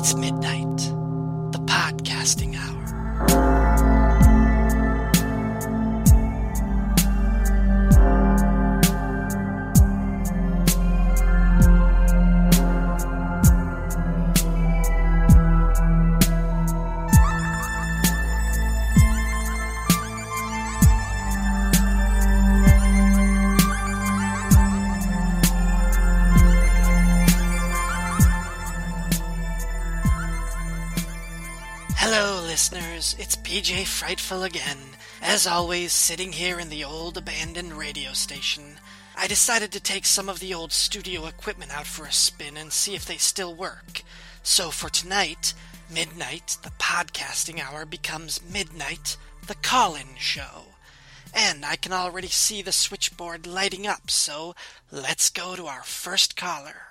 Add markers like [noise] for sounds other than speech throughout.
It's midnight, Frightful again. As always, sitting here in the old abandoned radio station. I decided to take some of the old studio equipment out for a spin and see if they still work. So for tonight, midnight, the podcasting hour becomes midnight, the call in show. And I can already see the switchboard lighting up, so let's go to our first caller.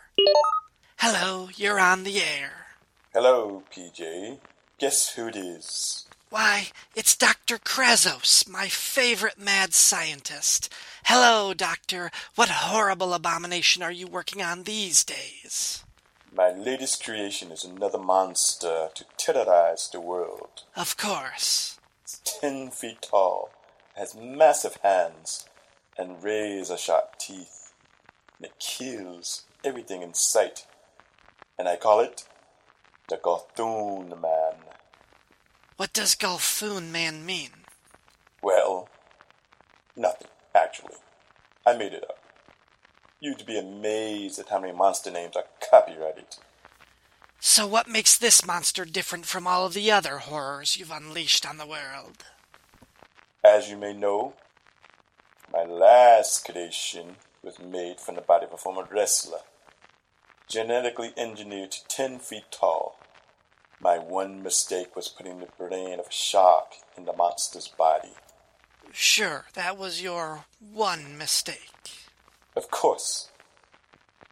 Hello, you're on the air. Hello, PJ. Guess who it is? Why, it's Dr. Krazos, my favorite mad scientist. Hello, Doctor. What horrible abomination are you working on these days? My latest creation is another monster to terrorize the world. Of course. It's ten feet tall, has massive hands, and razor sharp teeth. And it kills everything in sight. And I call it the Gothoon Man. What does Gulfoon Man mean? Well, nothing, actually. I made it up. You'd be amazed at how many monster names are copyrighted. So, what makes this monster different from all of the other horrors you've unleashed on the world? As you may know, my last creation was made from the body of a former wrestler, genetically engineered to 10 feet tall. My one mistake was putting the brain of a shark in the monster's body. Sure, that was your one mistake. Of course,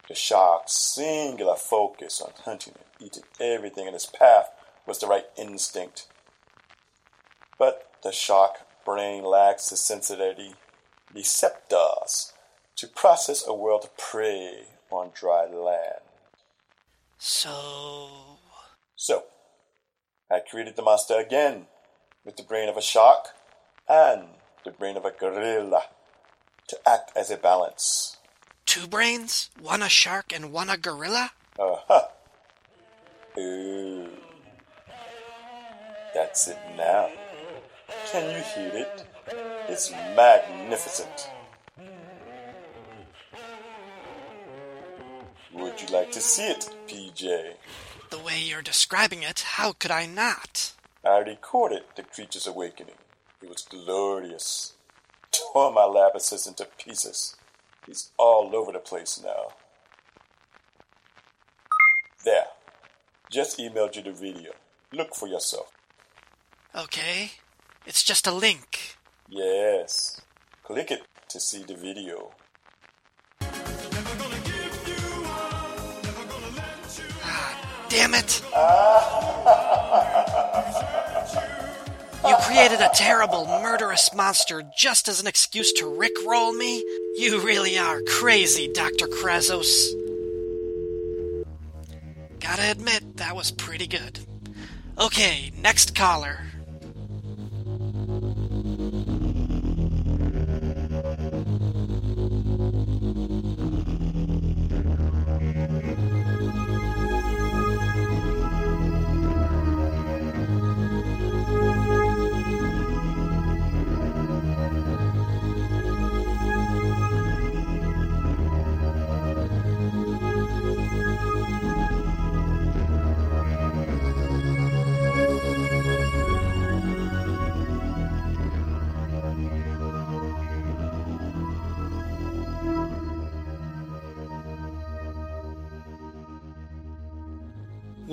the shark's singular focus on hunting and eating everything in its path was the right instinct. But the shark brain lacks the sensitivity, receptors, to process a world of prey on dry land. So. So, I created the master again with the brain of a shark and the brain of a gorilla to act as a balance. Two brains? One a shark and one a gorilla? Uh-huh. Ooh. That's it now. Can you hear it? It's magnificent. Would you like to see it, PJ? The way you're describing it, how could I not? I recorded the creature's awakening. It was glorious. Tore my lab assistant to pieces. He's all over the place now. There. Just emailed you the video. Look for yourself. Okay. It's just a link. Yes. Click it to see the video. Damn it! You created a terrible, murderous monster just as an excuse to rickroll me? You really are crazy, Dr. Krazos. Gotta admit, that was pretty good. Okay, next caller.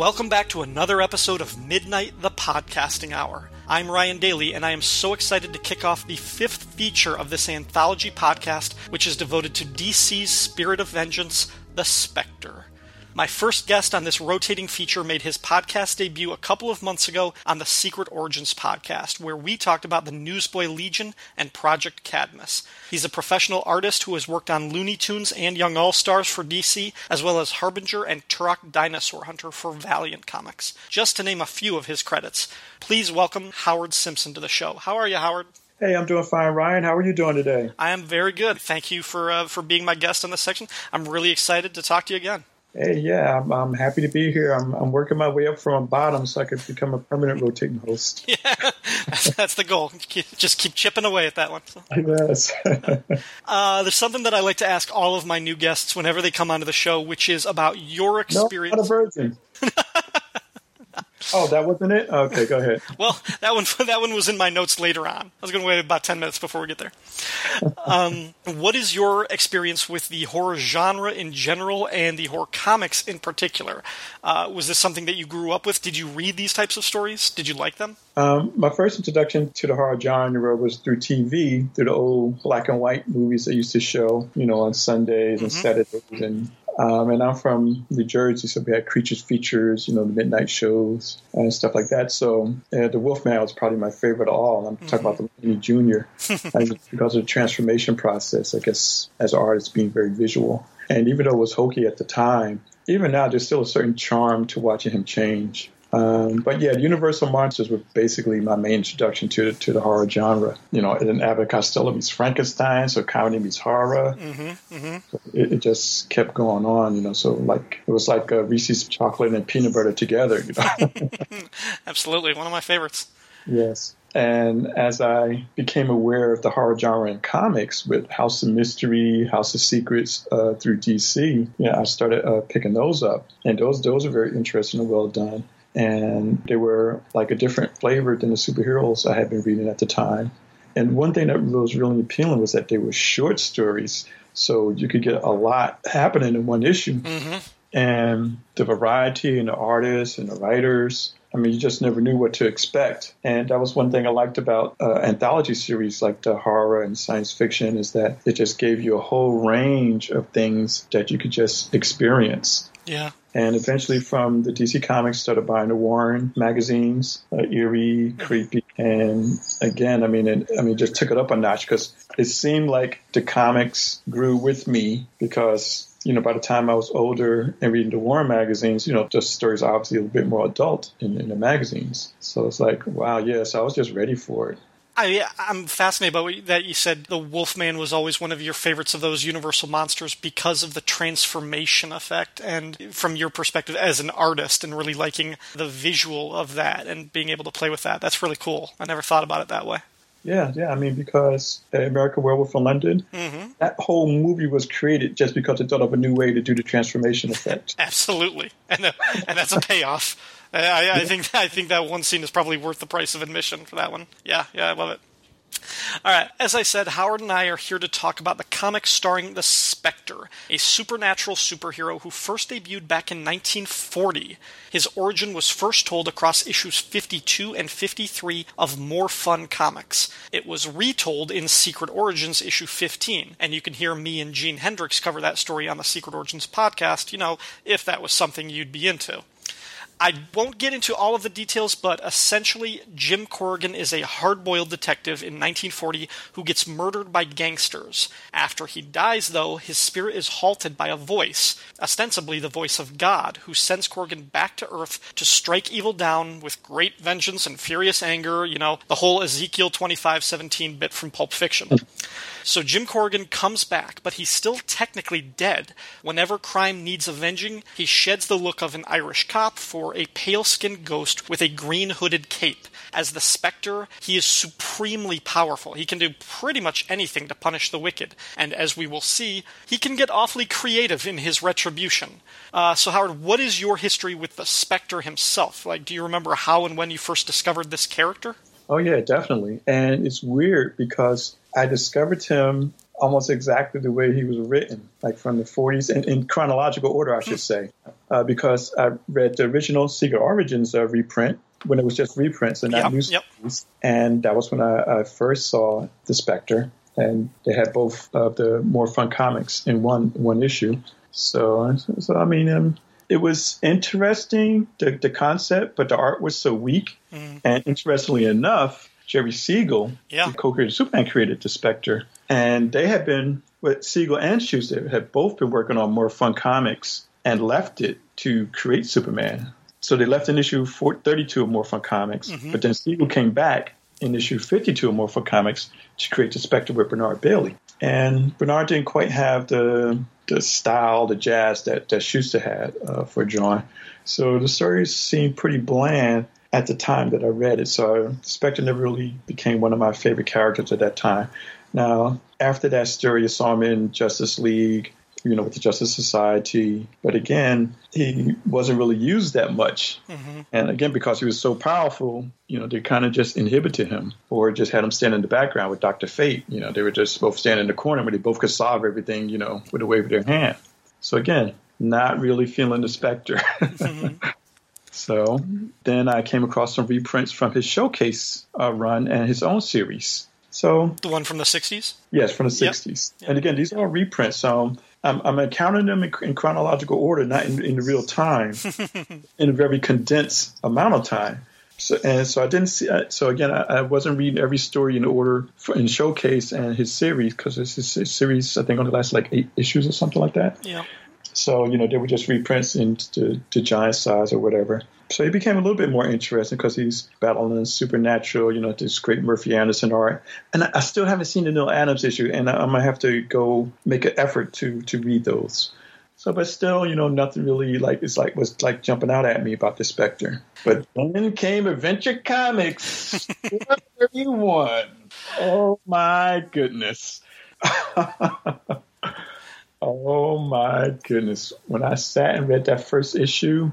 Welcome back to another episode of Midnight the Podcasting Hour. I'm Ryan Daly, and I am so excited to kick off the fifth feature of this anthology podcast, which is devoted to DC's Spirit of Vengeance, The Spectre. My first guest on this rotating feature made his podcast debut a couple of months ago on the Secret Origins podcast, where we talked about the Newsboy Legion and Project Cadmus. He's a professional artist who has worked on Looney Tunes and Young All Stars for DC, as well as Harbinger and Turok Dinosaur Hunter for Valiant Comics, just to name a few of his credits. Please welcome Howard Simpson to the show. How are you, Howard? Hey, I'm doing fine, Ryan. How are you doing today? I am very good. Thank you for uh, for being my guest on this section. I'm really excited to talk to you again. Hey, yeah, I'm, I'm happy to be here. I'm, I'm working my way up from a bottom so I could become a permanent rotating host. [laughs] Yeah, that's the goal. Just keep chipping away at that one. Yes. [laughs] uh, there's something that I like to ask all of my new guests whenever they come onto the show, which is about your experience. No, not a virgin. Oh, that wasn't it. Okay, go ahead. [laughs] well, that one [laughs] that one was in my notes later on. I was going to wait about ten minutes before we get there. [laughs] Um, what is your experience with the horror genre in general and the horror comics in particular? Uh, was this something that you grew up with? Did you read these types of stories? Did you like them? Um, my first introduction to the horror genre was through TV, through the old black and white movies they used to show, you know, on Sundays mm-hmm. and Saturdays and um, and I'm from New Jersey, so we had creatures features, you know, the midnight shows and stuff like that. So uh, the Wolfman was probably my favorite of all. I'm mm-hmm. talking about the Lon Chaney Junior [laughs] because of the transformation process. I guess as an artist, being very visual, and even though it was hokey at the time, even now there's still a certain charm to watching him change. Um, but yeah, Universal Monsters were basically my main introduction to the, to the horror genre. You know, and Abbott Costello meets Frankenstein, so comedy meets horror. Mm-hmm, mm-hmm. So it, it, just kept going on. You know, so like it was like uh, Reese's chocolate and peanut butter together. You know? [laughs] [laughs] Absolutely, one of my favorites. Yes. And as I became aware of the horror genre in comics with House of Mystery, House of Secrets uh, through DC, yeah, I started uh, picking those up, and those those are very interesting and well done and they were like a different flavor than the superheroes I had been reading at the time. And one thing that was really appealing was that they were short stories, so you could get a lot happening in one issue. Mm-hmm. And the variety and the artists and the writers, I mean, you just never knew what to expect. And that was one thing I liked about uh, anthology series like the horror and science fiction is that it just gave you a whole range of things that you could just experience. Yeah. And eventually, from the DC Comics, started buying the Warren magazines, uh, eerie, creepy, and again, I mean, it, I mean, just took it up a notch because it seemed like the comics grew with me because you know, by the time I was older and reading the Warren magazines, you know, the stories obviously a bit more adult in, in the magazines. So it's like, wow, yes, yeah, so I was just ready for it. I, I'm fascinated by that you said the Wolfman was always one of your favorites of those Universal monsters because of the transformation effect, and from your perspective as an artist, and really liking the visual of that and being able to play with that. That's really cool. I never thought about it that way. Yeah, yeah. I mean, because American Werewolf in London, mm-hmm. that whole movie was created just because they thought of a new way to do the transformation effect. [laughs] Absolutely, and uh, and that's a payoff. I, I think I think that one scene is probably worth the price of admission for that one. Yeah, yeah, I love it. All right, as I said, Howard and I are here to talk about the comic starring the Spectre, a supernatural superhero who first debuted back in 1940. His origin was first told across issues 52 and 53 of More Fun Comics. It was retold in Secret Origins issue 15, and you can hear me and Gene Hendricks cover that story on the Secret Origins podcast, you know, if that was something you'd be into. I won't get into all of the details, but essentially, Jim Corrigan is a hard boiled detective in 1940 who gets murdered by gangsters. After he dies, though, his spirit is halted by a voice, ostensibly the voice of God, who sends Corrigan back to Earth to strike evil down with great vengeance and furious anger, you know, the whole Ezekiel 25:17 bit from Pulp Fiction. So Jim Corrigan comes back, but he's still technically dead. Whenever crime needs avenging, he sheds the look of an Irish cop for a pale skinned ghost with a green hooded cape. As the Spectre, he is supremely powerful. He can do pretty much anything to punish the wicked, and as we will see, he can get awfully creative in his retribution. Uh, so, Howard, what is your history with the Spectre himself? Like, do you remember how and when you first discovered this character? Oh yeah, definitely. And it's weird because I discovered him almost exactly the way he was written, like from the 40s, in, in chronological order, I should say, uh, because I read the original Secret Origins uh, reprint when it was just reprints and not yep, news, yep. and that was when I, I, first saw the Spectre, and they had both of the more fun comics in one one issue. So, so I mean, um, it was interesting the, the concept, but the art was so weak. Mm. And interestingly enough, Jerry Siegel, yeah. of Superman, created the Spectre, and they had been with Siegel and Shuster had both been working on more fun comics and left it to create Superman. So they left in issue 32 of More Fun Comics, mm-hmm. but then Siegel came back in issue 52 of More Fun Comics to create the Spectre with Bernard Bailey. And Bernard didn't quite have the the style, the jazz that, that Shuster had uh, for John. So the stories seemed pretty bland at the time that I read it. So Spectre never really became one of my favorite characters at that time. Now, after that story, I saw him in Justice League, you know, with the Justice Society. But again, he wasn't really used that much. Mm-hmm. And again, because he was so powerful, you know, they kind of just inhibited him or just had him stand in the background with Dr. Fate. You know, they were just both standing in the corner where they both could solve everything, you know, with a wave of their hand. So again, not really feeling the Spectre. Mm-hmm. [laughs] so then I came across some reprints from his showcase uh, run and his own series. So the one from the '60s. Yes, from the '60s. Yep. And again, these are all reprints. So I'm, I'm counting them in, in, chronological order, not in, in real time, [laughs] in a very condensed amount of time. So, and so I didn't see. Uh, so again, I, I, wasn't reading every story in order for, in Showcase and his series because his, his series I think only lasts like eight issues or something like that. Yeah. So you know they were just reprints into to giant size or whatever. So he became a little bit more interesting because he's battling supernatural, you know, this great Murphy Anderson art. And I still haven't seen the Neal Adams issue, and I'm gonna have to go make an effort to to read those. So, but still, you know, nothing really like it's like was like jumping out at me about the Spectre. But then came Adventure Comics [laughs] 31. Oh my goodness. [laughs] oh my goodness. When I sat and read that first issue,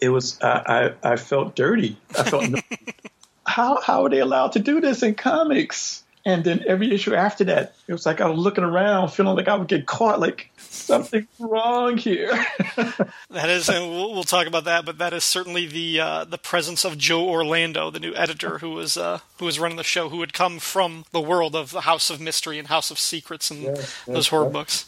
it was I, I, I felt dirty. I felt [laughs] how how are they allowed to do this in comics? And then every issue after that, it was like I was looking around, feeling like I would get caught, like something wrong here. [laughs] that is, and we'll, we'll, talk about that. But that is certainly the uh, the presence of Joe Orlando, the new editor who was uh, who was running the show, who had come from the world of the House of Mystery and House of Secrets and yeah, those horror books.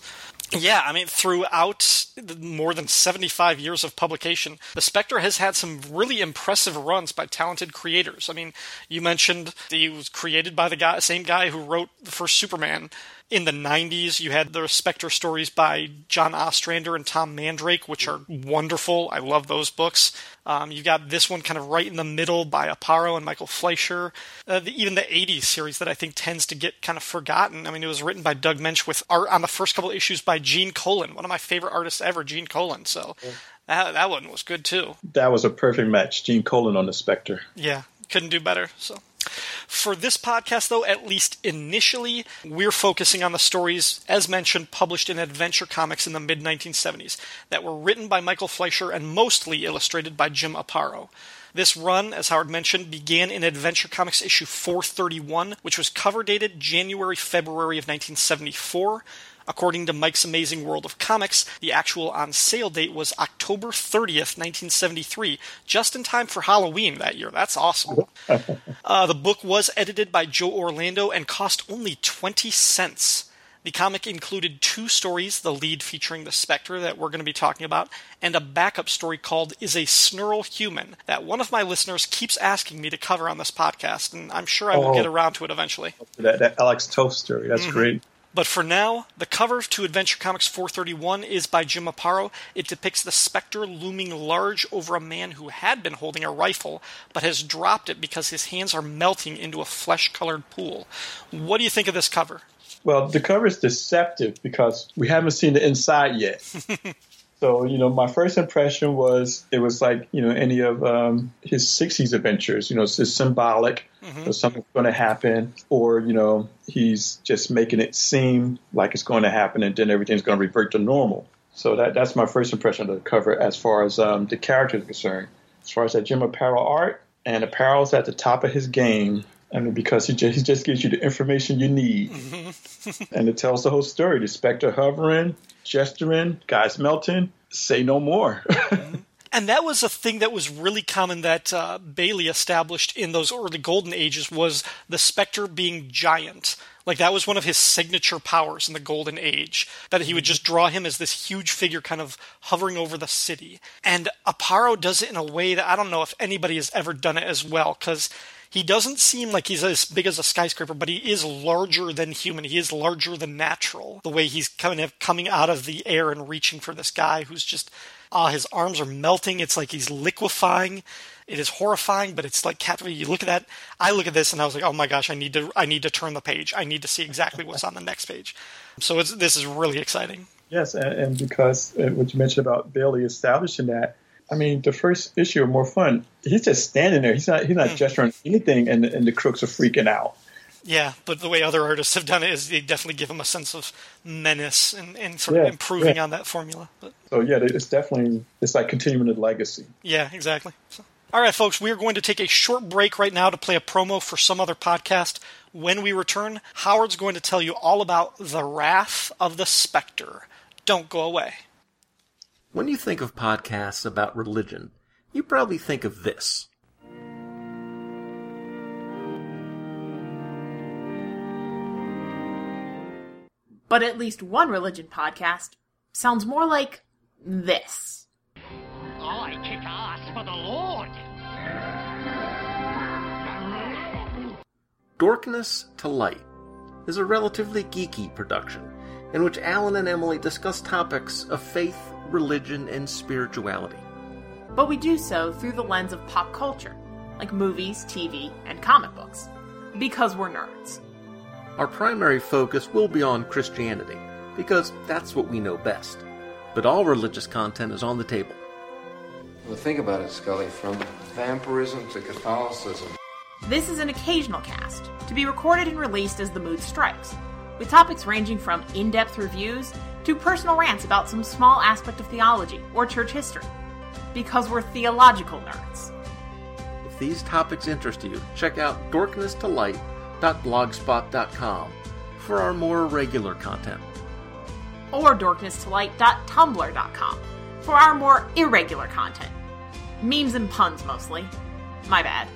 Yeah, I mean, throughout more than 75 years of publication, the Spectre has had some really impressive runs by talented creators. I mean, you mentioned he was created by the guy, same guy who wrote the first Superman in the 90s, you had the Spectre stories by John Ostrander and Tom Mandrake, which are wonderful. I love those books. Um, you got this one kind of right in the middle by Aparo and Michael Fleisher. Uh, the, even the 80s series that I think tends to get kind of forgotten. I mean, it was written by Doug Moench with art on the first couple issues by Gene Colan, one of my favorite artists ever, Gene Colan. So that, that one was good too. That was a perfect match. Gene Colan on the Spectre. Yeah, couldn't do better. So. For this podcast, though, at least initially, we're focusing on the stories, as mentioned, published in Adventure Comics in the mid 1970s, that were written by Michael Fleisher and mostly illustrated by Jim Aparo. This run, as Howard mentioned, began in Adventure Comics issue 431, which was cover dated January February of 1974. According to Mike's Amazing World of Comics, the actual on sale date was October 30th, 1973, just in time for Halloween that year. That's awesome. [laughs] uh, the book was edited by Joe Orlando and cost only 20 cents. The comic included two stories, the lead featuring the Spectre that we're going to be talking about, and a backup story called Is a Snerl Human that one of my listeners keeps asking me to cover on this podcast, and I'm sure I will oh, get around to it eventually. That, that Alex Toth story, that's mm-hmm. great. But for now, the cover to Adventure Comics 431 is by Jim Aparo. It depicts the Spectre looming large over a man who had been holding a rifle, but has dropped it because his hands are melting into a flesh colored pool. What do you think of this cover? Well, the cover is deceptive because we haven't seen the inside yet. [laughs] So, you know, my first impression was it was like, you know, any of um, his 60s adventures. You know, it's just symbolic mm-hmm. something's going to happen, or, you know, he's just making it seem like it's going to happen and then everything's going to revert to normal. So that that's my first impression of the cover as far as um, the character is concerned. As far as that Jim Aparo art, and Aparo's at the top of his game. I mean, because he just, he just gives you the information you need. Mm-hmm. [laughs] and it tells the whole story. The Spectre hovering, gesturing, guys melting, say no more. [laughs] and that was a thing that was really common that uh, Bailey established in those early golden ages was the Spectre being giant Like that was one of his signature powers in the Golden Age, that he would just draw him as this huge figure kind of hovering over the city. And Aparo does it in a way that I don't know if anybody has ever done it as well, because he doesn't seem like he's as big as a skyscraper, but he is larger than human. He is larger than natural. The way he's kind of coming out of the air and reaching for this guy who's just, ah, uh, his arms are melting. It's like he's liquefying. It is horrifying, but it's like captivating. You look at that. I look at this and I was like, oh my gosh, I need to, I need to turn the page. I need to see exactly what's on the next page. So this is really exciting. Yes, and, and because uh, what you mentioned about Bailey establishing that, I mean, the first issue of More Fun, he's just standing there. He's not he's not mm. gesturing anything, and and the crooks are freaking out. Yeah, but the way other artists have done it is they definitely give him a sense of menace and, and sort yeah, of improving yeah. on that formula. But, so yeah, it's definitely it's like continuing the legacy. Yeah, exactly. So, all right, folks, we are going to take a short break right now to play a promo for some other podcast. When we return, Howard's going to tell you all about the Wrath of the Spectre. Don't go away. When you think of podcasts about religion, you probably think of this. But at least one religion podcast sounds more like this. I kick ass for the Lord! Dorkness to Light is a relatively geeky production in which Alan and Emily discuss topics of faith, religion, and spirituality. But we do so through the lens of pop culture, like movies, TV, and comic books, because we're nerds. Our primary focus will be on Christianity, because that's what we know best. But all religious content is on the table. Well, think about it, Scully, from vampirism to Catholicism. This is an occasional cast, to be recorded and released as the mood strikes, with topics ranging from in depth reviews to personal rants about some small aspect of theology or church history. Because we're theological nerds. If these topics interest you, check out dorknesstolight.blogspot.com for our more regular content. Or dorknesstolight.tumblr.com for our more irregular content. Memes and puns mostly. My bad.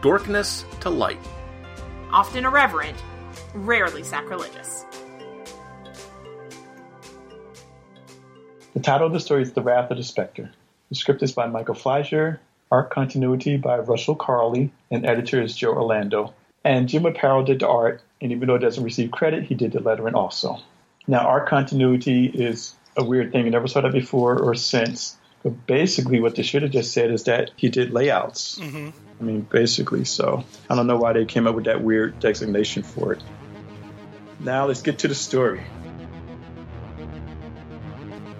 Dorkness to Light. Often irreverent, rarely sacrilegious. The title of the story is The Wrath of the Spectre. The script is by Michael Fleisher, art continuity by Russell Carley, and editor is Joe Orlando. And Jim Aparo did the art, and even though it doesn't receive credit, he did the lettering also. Now, art continuity is a weird thing. I never saw that before or since. But basically, what they should have just said is that he did layouts. Mm-hmm. I mean, basically. So I don't know why they came up with that weird designation for it. Now let's get to the story.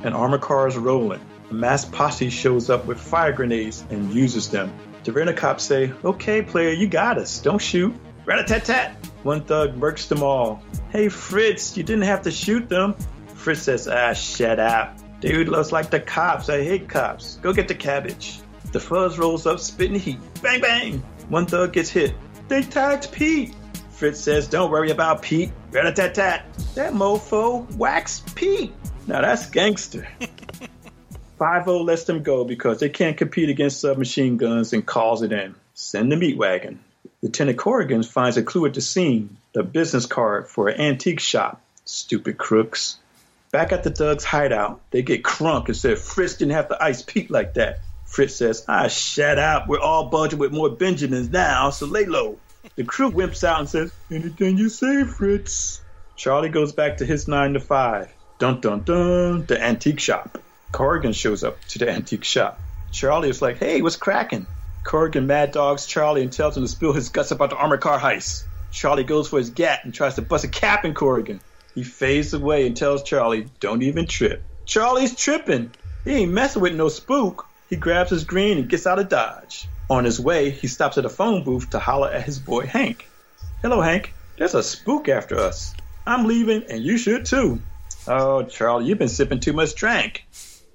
An armored car is rolling. A mass posse shows up with fire grenades and uses them. The rent cops say, Okay, player, you got us. Don't shoot. Rat a tat tat. One thug murks them all. Hey, Fritz, you didn't have to shoot them. Fritz says, Ah, shut up. Dude looks like the cops. I hate cops. Go get the cabbage. The fuzz rolls up, spitting heat. Bang, bang. One thug gets hit. They tagged Pete. Fritz says, Don't worry about Pete. Rat tat tat. That mofo waxed Pete. Now that's gangster. [laughs] 5 lets them go because they can't compete against submachine guns and calls it in. Send the meat wagon. Lieutenant Corrigan finds a clue at the scene the business card for an antique shop. Stupid crooks. Back at the Thug's hideout, they get crunk and say Fritz didn't have to ice Pete like that. Fritz says, Ah, shut up. We're all budget with more Benjamins now, so lay low. The crew wimps out and says, Anything you say, Fritz. Charlie goes back to his 9 to 5. Dun dun dun, the antique shop. Corrigan shows up to the antique shop. Charlie is like, hey, what's cracking? Corrigan mad dogs Charlie and tells him to spill his guts about the armored car heist. Charlie goes for his gat and tries to bust a cap in Corrigan. He fades away and tells Charlie, don't even trip. Charlie's tripping. He ain't messing with no spook. He grabs his green and gets out of Dodge. On his way, he stops at a phone booth to holler at his boy Hank. Hello, Hank. There's a spook after us. I'm leaving, and you should too. Oh, Charlie, you've been sipping too much drink.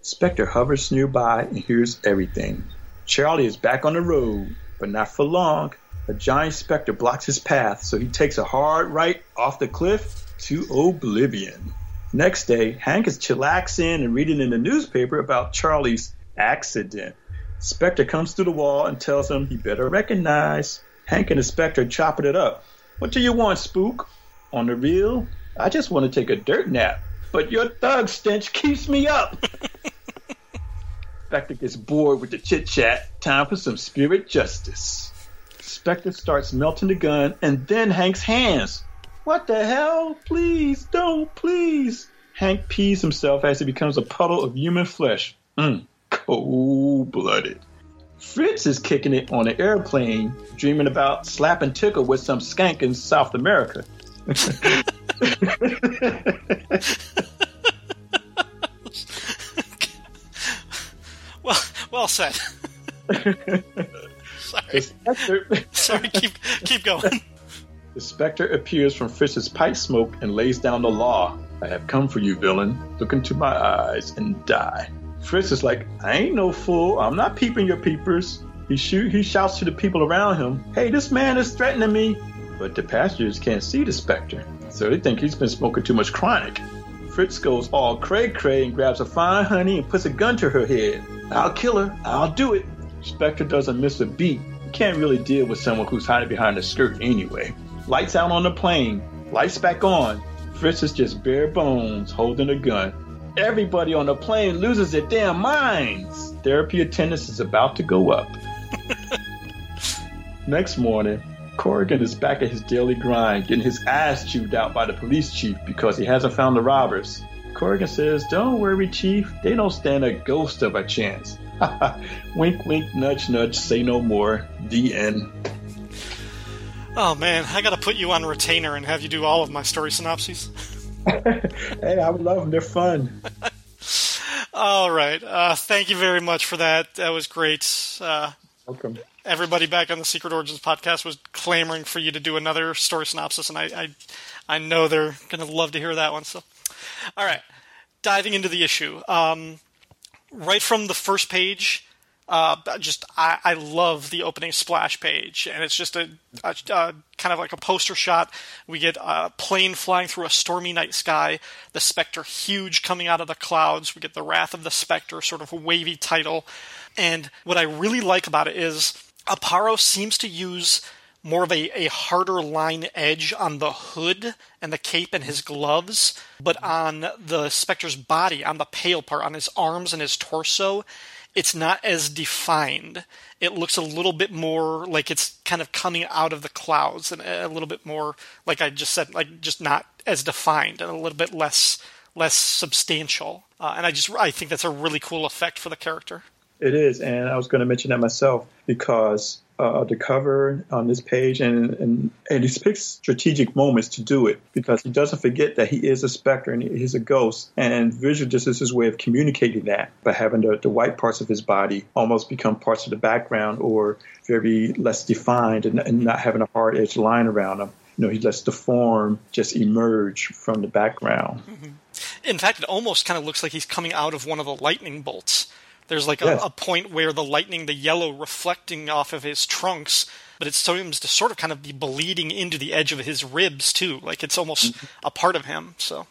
Spectre hovers nearby and hears everything. Charlie is back on the road, but not for long. A giant specter blocks his path, so he takes a hard right off the cliff to oblivion. Next day, Hank is chillaxing and reading in the newspaper about Charlie's accident. Spectre comes through the wall and tells him he better recognize. Hank and the Spectre chopping it up. What do you want, Spook? On the real, I just want to take a dirt nap, but your thug stench keeps me up. Spectre gets bored with the chit chat. Time for some spirit justice. Spectre starts melting the gun, and then Hank's hands. What the hell? Please, don't, please. Hank pees himself as he becomes a puddle of human flesh. Mm, cold blooded. Fritz is kicking it on an airplane, dreaming about slapping Tickle with some skank in South America. [laughs] Well, well said. [laughs] Sorry. Sorry. Keep keep going. the Spectre appears from Fritz's pipe smoke and lays down the law. I have come for you, villain. Look into my eyes and die. Fritz is like, I ain't no fool. I'm not peeping your peepers. He shoot. He shouts to the people around him, "Hey, this man is threatening me!" But the passengers can't see the Spectre, so they think he's been smoking too much chronic. Fritz goes all cray cray and grabs a fine honey and puts a gun to her head. I'll kill her. I'll do it. Spectre doesn't miss a beat. You can't really deal with someone who's hiding behind a skirt anyway. Lights out on the plane. Lights back on. Fritz is just bare bones holding a gun. Everybody on the plane loses their damn minds. Therapy attendance is about to go up. [laughs] Next morning, Corrigan is back at his daily grind, getting his ass chewed out by the police chief because he hasn't found the robbers. Corrigan says, Don't worry, chief. They don't stand a ghost of a chance. [laughs] wink, wink, nudge, nudge, say no more. The end. Oh man, I gotta put you on retainer and have you do all of my story synopses. [laughs] [laughs] Hey, I would love them. They're fun. [laughs] All right. Uh, thank you very much for that. That was great. Uh, Welcome. everybody back on the Secret Origins podcast was clamoring for you to do another story synopsis, and I, I, I know they're going to love to hear that one. So, all right, diving into the issue. Um, right from the first page, uh, just I, I love the opening splash page, and it's just a, a, a kind of like a poster shot. We get a plane flying through a stormy night sky, the Spectre huge coming out of the clouds. We get the Wrath of the Spectre, sort of wavy title, and what I really like about it is Aparo seems to use more of a, a harder line edge on the hood and the cape and his gloves, but on the Spectre's body, on the pale part, on his arms and his torso, it's not as defined. It looks a little bit more like it's kind of coming out of the clouds and a little bit more, like I just said, like just not as defined and a little bit less less substantial. Uh, and I just I think that's a really cool effect for the character. It is, and I was going to mention that myself because uh, the cover on this page, and, and and he picks strategic moments to do it because he doesn't forget that he is a specter and he's a ghost, and visual just is his way of communicating that by having the, the white parts of his body almost become parts of the background or very less defined and, and not having a hard edge line around them. You know, he lets the form just emerge from the background. In fact, it almost kind of looks like he's coming out of one of the lightning bolts. There's like a, Yes. a point where the lightning, the yellow reflecting off of his trunks, but it seems to sort of kind of be bleeding into the edge of his ribs too. Like it's almost a part of him. So,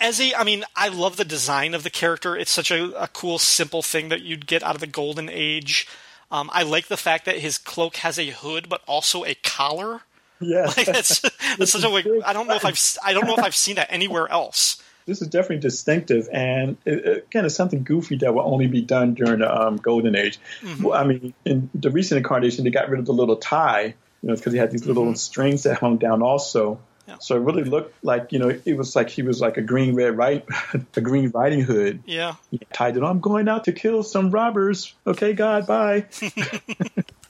Ezzy, I mean, I love the design of the character. It's such a, a cool, simple thing that you'd get out of the Golden Age. Um, I like the fact that his cloak has a hood, but also a collar. Yeah, [laughs] Like that's, [laughs] that's such a like. I don't know if I've I don't know if I've seen that anywhere else. This is definitely distinctive, and it, again, it's something goofy that will only be done during the um, Golden Age. Well, I mean, in the recent incarnation, they got rid of the little tie, you know, because he had these little strings that hung down also. Yeah. So it really looked like, you know, it was like he was like a green red right, [laughs] a green riding hood. Yeah. He tied it on. I'm going out to kill some robbers. Okay, God, bye. [laughs]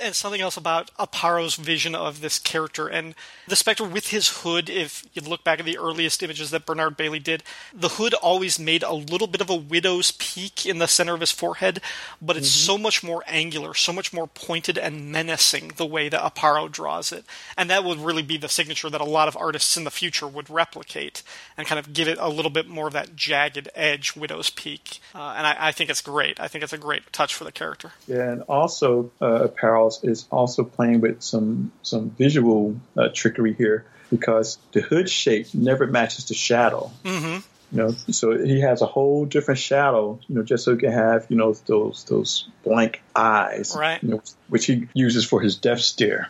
and something else about Aparo's vision of this character and the Spectre with his hood. If you look back at the earliest images that Bernard Bailey did, the hood always made a little bit of a widow's peak in the center of his forehead, but it's so much more angular, so much more pointed and menacing the way that Aparo draws it. And that would really be the signature that a lot of artists in the future would replicate and kind of give it a little bit more of that jagged edge, widow's peak. Uh, and I, I think it's great. I think it's a great touch for the character. Yeah, and also uh, Aparo's is also playing with some some visual uh, trickery here because the hood shape never matches the shadow. Mm-hmm. You know, so he has a whole different shadow. You know, just so he can have you know those those blank eyes, Right. You know, which he uses for his death stare.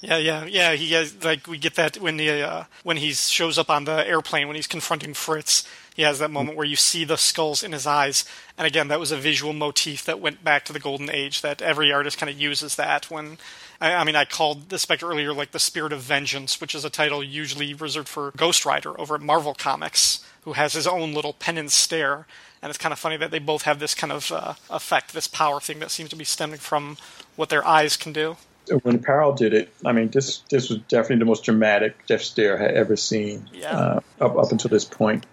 Yeah, yeah, yeah. He has like we get that when the uh, when he shows up on the airplane when he's confronting Fritz. He has that moment where you see the skulls in his eyes, and again, that was a visual motif that went back to the Golden Age. That every artist kind of uses that when. I, I mean, I called the Spectre earlier like the Spirit of Vengeance, which is a title usually reserved for Ghost Rider over at Marvel Comics, who has his own little penance stare. And it's kind of funny that they both have this kind of uh, effect, this power thing that seems to be stemming from what their eyes can do when Aparo did it, I mean, this this was definitely the most dramatic Death Stare I had ever seen Yeah. uh, up up until this point.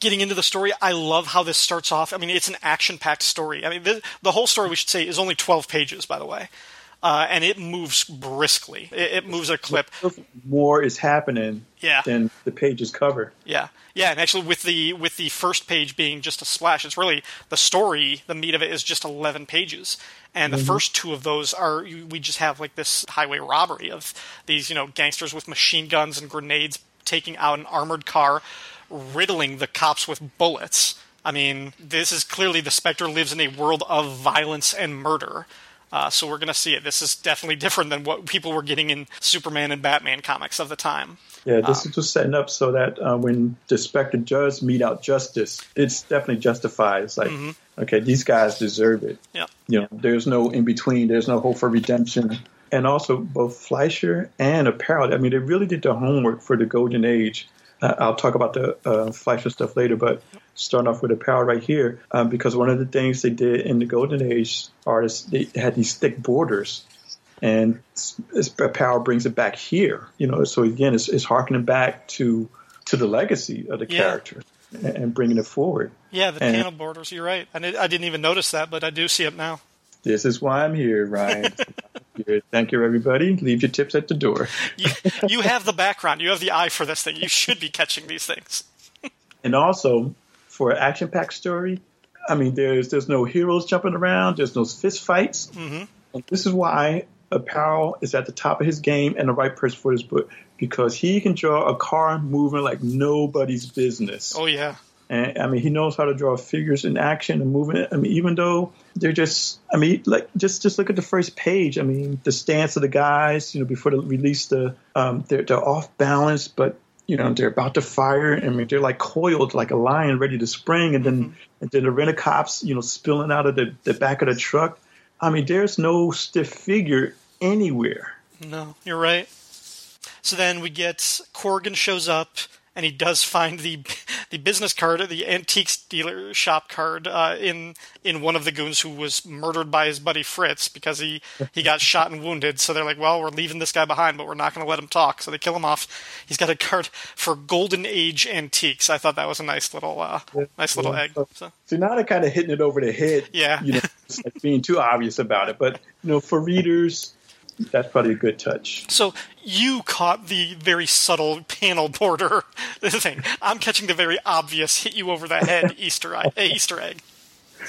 Getting into the story, I love how this starts off. I mean, it's an action-packed story. I mean, the, the whole story, we should say, is only 12 pages, by the way. Uh, and it moves briskly. It, it moves a clip. More is happening Yeah. than the pages cover. Yeah, yeah, and actually, with the with the first page being just a splash, it's really the story. The meat of it is just eleven pages, and the first two of those are we just have like this highway robbery of these you know gangsters with machine guns and grenades taking out an armored car, riddling the cops with bullets. I mean, this is clearly the Spectre lives in a world of violence and murder. Uh, so we're going to see it. This is definitely different than what people were getting in Superman and Batman comics of the time. Yeah, this is just setting up so that uh, when the Spectre does meet out justice, it's definitely justified. It's like, okay, these guys deserve it. Yeah. You know, there's no in between. There's no hope for redemption. And also, both Fleisher and Aparo, I mean, they really did their homework for the Golden Age. Uh, I'll talk about the uh, Fleisher stuff later, but starting off with Aparo right here, um, because one of the things they did in the Golden Age artists, they had these thick borders and it's, Aparo brings it back here. You know, so again, it's, it's harkening back to to the legacy of the Yeah. character and, and bringing it forward. Yeah, the And- panel borders. You're right. I, did, I didn't even notice that, but I do see it now. This is why I'm here, Ryan. [laughs] Here. Thank you, everybody. Leave your tips at the door. [laughs] You, you have the background. You have the eye for this thing. You should be catching these things. [laughs] And also, for an action-packed story, I mean, there's there's no heroes jumping around. There's no fist fights. Mm-hmm. And this is why Aparo is at the top of his game and the right person for this book because he can draw a car moving like nobody's business. Oh yeah, And I mean, he knows how to draw figures in action and movement. I mean, even though they're just, I mean, like just just look at the first page. I mean, the stance of the guys, you know, before they release the, um, they're they're off balance, but you know, they're about to fire. I mean, they're like coiled like a lion ready to spring, and then and then the rent cops, you know, spilling out of the the back of the truck. I mean, there's no stiff figure anywhere. no, you're right. So then we get Corrigan shows up, and he does find the [laughs] the business card, the antiques dealer shop card, uh, in in one of the goons who was murdered by his buddy Fritz because he he got [laughs] shot and wounded. So they're like, well, we're leaving this guy behind, but we're not going to let him talk. So they kill him off. He's got a card for Golden Age antiques. I thought that was a nice little uh, nice little egg. So. So now they're kind of hitting it over the head. Yeah. You know, like being too obvious about it. But, you know, for readers, that's probably a good touch. So you caught the very subtle panel border [laughs] thing. I'm catching the very obvious hit you over the head Easter egg. [laughs] Easter egg.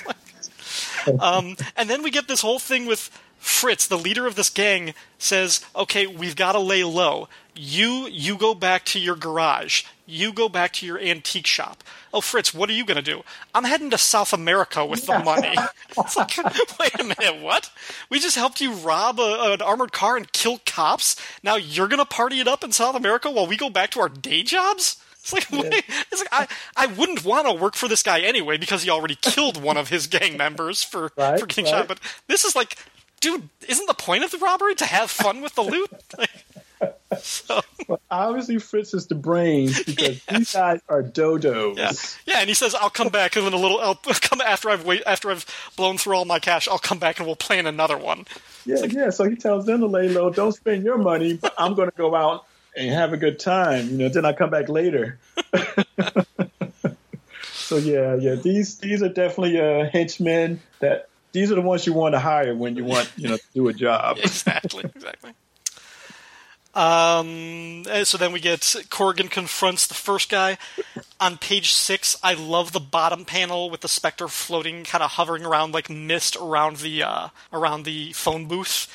[laughs] um, and then we get this whole thing with Fritz, the leader of this gang, says, "Okay, we've got to lay low. You you go back to your garage. You go back to your antique shop. Oh, Fritz, what are you going to do? I'm heading to South America with the money. [laughs] it's like, wait a minute, what? We just helped you rob a, an armored car and kill cops. Now you're going to party it up in South America while we go back to our day jobs? It's like, wait, it's like I, I wouldn't want to work for this guy anyway because he already killed one of his gang members for, Right, for getting right. shot. But this is like, dude, isn't the point of the robbery to have fun with the loot? [laughs] Like, so, But obviously, Fritz is the brains because [laughs] these guys are dodos. yeah, yeah, and he says, "I'll come back in a little. I'll [laughs] come after I've wait after I've blown through all my cash. I'll come back and we'll plan another one." Yeah, yeah. So he tells them to lay low, don't spend your money, but I'm going to go out and have a good time. You know, then I come back later. so yeah, yeah. These these are definitely uh, henchmen. That these are the ones you want to hire when you want you know to do a job. [laughs] exactly, exactly. Um, so then we get Corrigan confronts the first guy on page six. I love the bottom panel with the specter floating, kind of hovering around like mist around the uh, around the phone booth.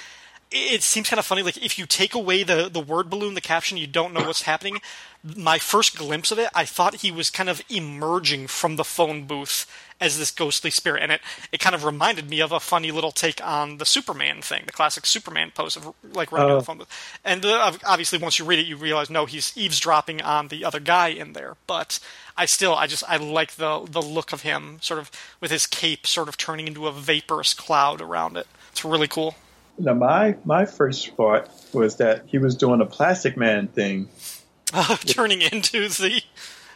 it seems kind of funny. Like if you take away the the word balloon, the caption, you don't know what's happening. My first glimpse of it, I thought he was kind of emerging from the phone booth as this ghostly spirit, and it it kind of reminded me of a funny little take on the Superman thing, the classic Superman pose of like running Oh. on the phone booth. And uh, obviously, once you read it, you realize no, he's eavesdropping on the other guy in there. But I still, I just, I like the the look of him, sort of with his cape, sort of turning into a vaporous cloud around it. It's really cool. Now, my my first thought was that he was doing a Plastic Man thing. [laughs] turning into the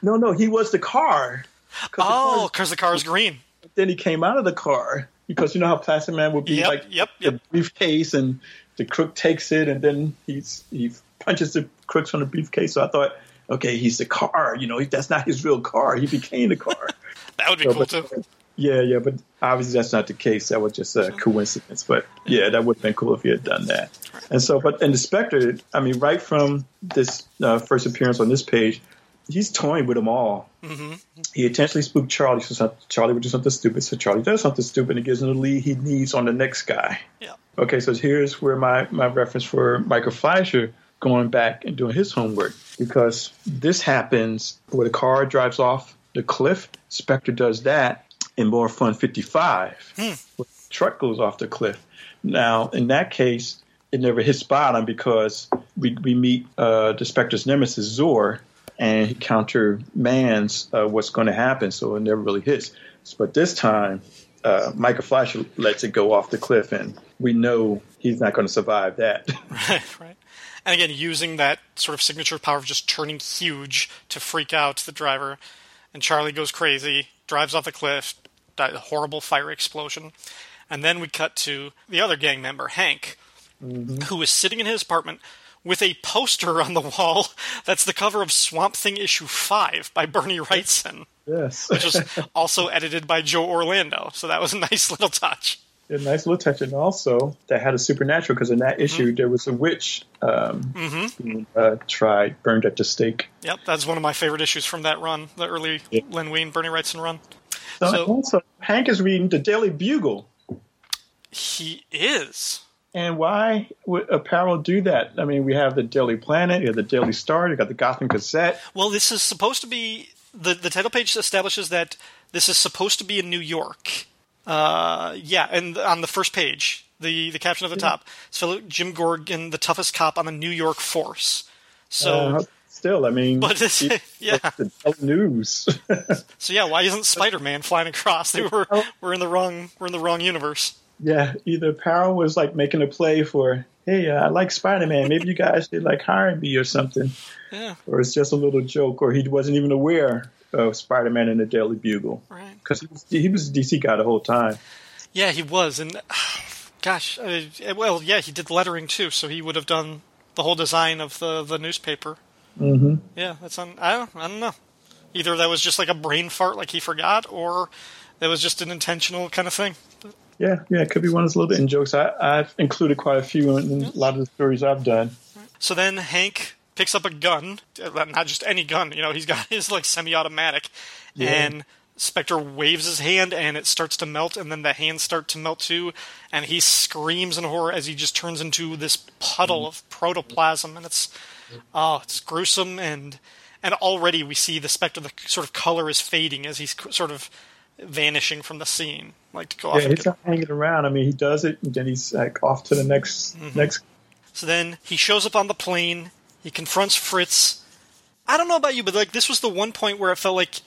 No, no, he was the car. 'Cause the oh, because the car is green. then he came out of the car because you know how Plastic Man would be Yep, like yep, the yep. briefcase, and the crook takes it, and then he's he punches the crooks from the briefcase. So I thought, okay, he's the car. You know, that's not his real car. He became the car. [laughs] That would be So, cool but- too. Yeah, yeah, but obviously that's not the case. That was just a coincidence. But yeah, that would have been cool if he had done that. And so, but and the Spectre, I mean, right from this uh, first appearance on this page, he's toying with them all. Mm-hmm. He intentionally spooked Charlie, so some- Charlie would do something stupid. So Charlie does something stupid and gives him the lead he needs on the next guy. Yeah. Okay, so here's where my, my reference for Michael Fleisher going back and doing his homework because this happens where the car drives off the cliff. Spectre does that in More Fun 55. where the truck goes off the cliff. Now, in that case, it never hits bottom because we, we meet uh, the Spectre's nemesis, Zor, and he countermands uh, what's going to happen, so it never really hits. But this time, uh, Michael Fleisher lets it go off the cliff, and we know he's not going to survive that. [laughs] Right, right. And again, using that sort of signature power of just turning huge to freak out the driver. And Charlie goes crazy, drives off the cliff, that horrible fire explosion. And then we cut to the other gang member, Hank, who is sitting in his apartment with a poster on the wall that's the cover of Swamp Thing issue 5 by Bernie Wrightson, yes. which was [laughs] also edited by Joe Orlando. So that was a nice little touch. a nice little touch, and also that had a supernatural because in that issue there was a witch um, who uh, tried burned at the stake. Yep, that's one of my favorite issues from that run, the early Yeah. Len Wein, Bernie Wrightson run. So, So- also, Hank is reading the Daily Bugle, He is. And why would Aparo do that? I mean, we have the Daily Planet, you have the Daily Star, you got the Gotham Gazette. Well, this is supposed to be the the title page establishes that this is supposed to be in New York. Uh, yeah, and on the first page, the the caption at the top, so Jim Corrigan, the toughest cop on the New York force. So, Uh, still, I mean, but it's [laughs] yeah, the News. [laughs] so yeah, why isn't Spider Man flying across? They were we're in the wrong we're in the wrong universe. Yeah, either Aparo was like making a play for, hey, uh, I like Spider Man, maybe you guys should like hire me or something. Yeah, or it's just a little joke, or he wasn't even aware of Spider-Man in the Daily Bugle right. because he was, he was a DC guy the whole time. Yeah, he was, and [sighs] gosh, uh, well, yeah, he did lettering too, so he would have done the whole design of the the newspaper. Mm-hmm. Yeah, that's on. I don't, I don't know. Either that was just like a brain fart, like he forgot, or that was just an intentional kind of thing. Yeah, yeah, it could be one of those little bit in jokes. I, I've included quite a few in a lot of the stories I've done. So then Hank picks up a gun, uh, not just any gun. You know, he's got [laughs] his like semi-automatic, and Spectre waves his hand, and it starts to melt, and then the hands start to melt too, and he screams in horror as he just turns into this puddle of protoplasm, and it's oh, it's gruesome, and and already we see the Spectre, the sort of color is fading as he's sort of vanishing from the scene, like to go off. Yeah, he's get- not hanging around. I mean, he does it, and then he's like off to the next mm-hmm. next. So then he shows up on the plane. He confronts Fritz. I don't know about you, but like this was the one point where it felt like